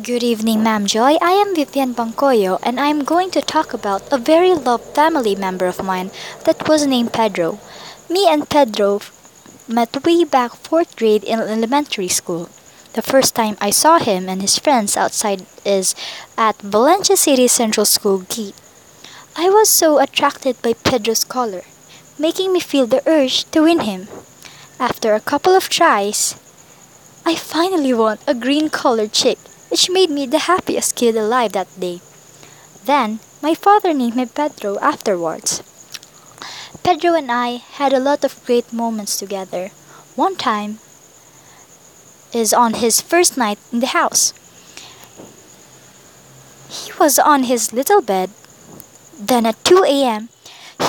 Good evening, Ma'am Joy. I am Vivian Bancoyo, and I am going to talk about a very loved family member of mine that was named Pedro. Me and Pedro met way back fourth grade in elementary school. The first time I saw him and his friends outside is at Valencia City Central School gate. I was so attracted by Pedro's color, making me feel the urge to win him. After a couple of tries, I finally won a green colored chick, which made me the happiest kid alive that day. Then, my father named me Pedro afterwards. Pedro and I had a lot of great moments together. One time is on his first night in the house. He was on his little bed. Then at 2 a.m.,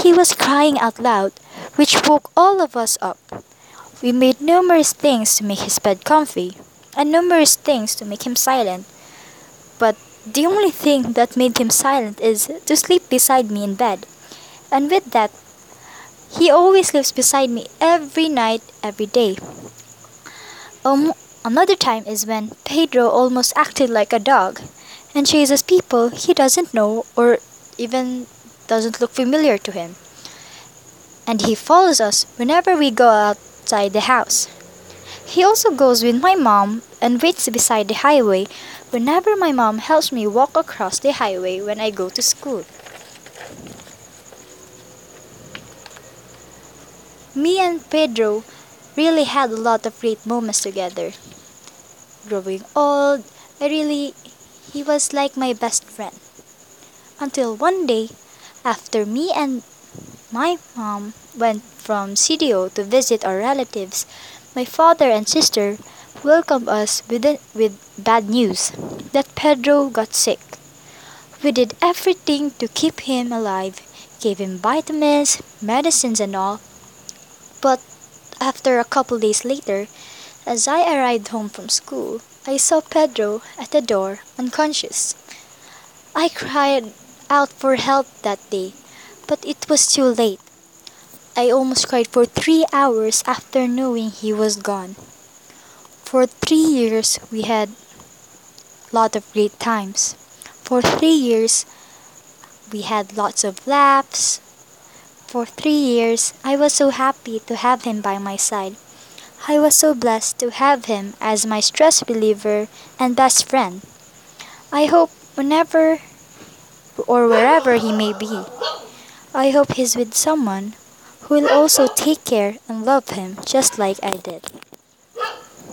he was crying out loud, which woke all of us up. We made numerous things to make his bed comfy, and numerous things to make him silent. But the only thing that made him silent is to sleep beside me in bed. And with that, he always sleeps beside me every night, every day. Um, another time is when Pedro almost acted like a dog and chases people he doesn't know or even doesn't look familiar to him. And he follows us whenever we go outside the house. He also goes with my mom and waits beside the highway whenever my mom helps me walk across the highway when I go to school. Me and Pedro really had a lot of great moments together. Growing old, I really, he was like my best friend. Until one day, after me and my mom went from CDO to visit our relatives. My father and sister welcomed us with, a, with bad news that Pedro got sick. We did everything to keep him alive, gave him vitamins, medicines, and all. But after a couple days later, as I arrived home from school, I saw Pedro at the door, unconscious. I cried out for help that day but it was too late. I almost cried for three hours after knowing he was gone. For three years, we had lot of great times. For three years, we had lots of laughs. For three years, I was so happy to have him by my side. I was so blessed to have him as my stress reliever and best friend. I hope whenever or wherever he may be, I hope he's with someone who will also take care and love him just like I did.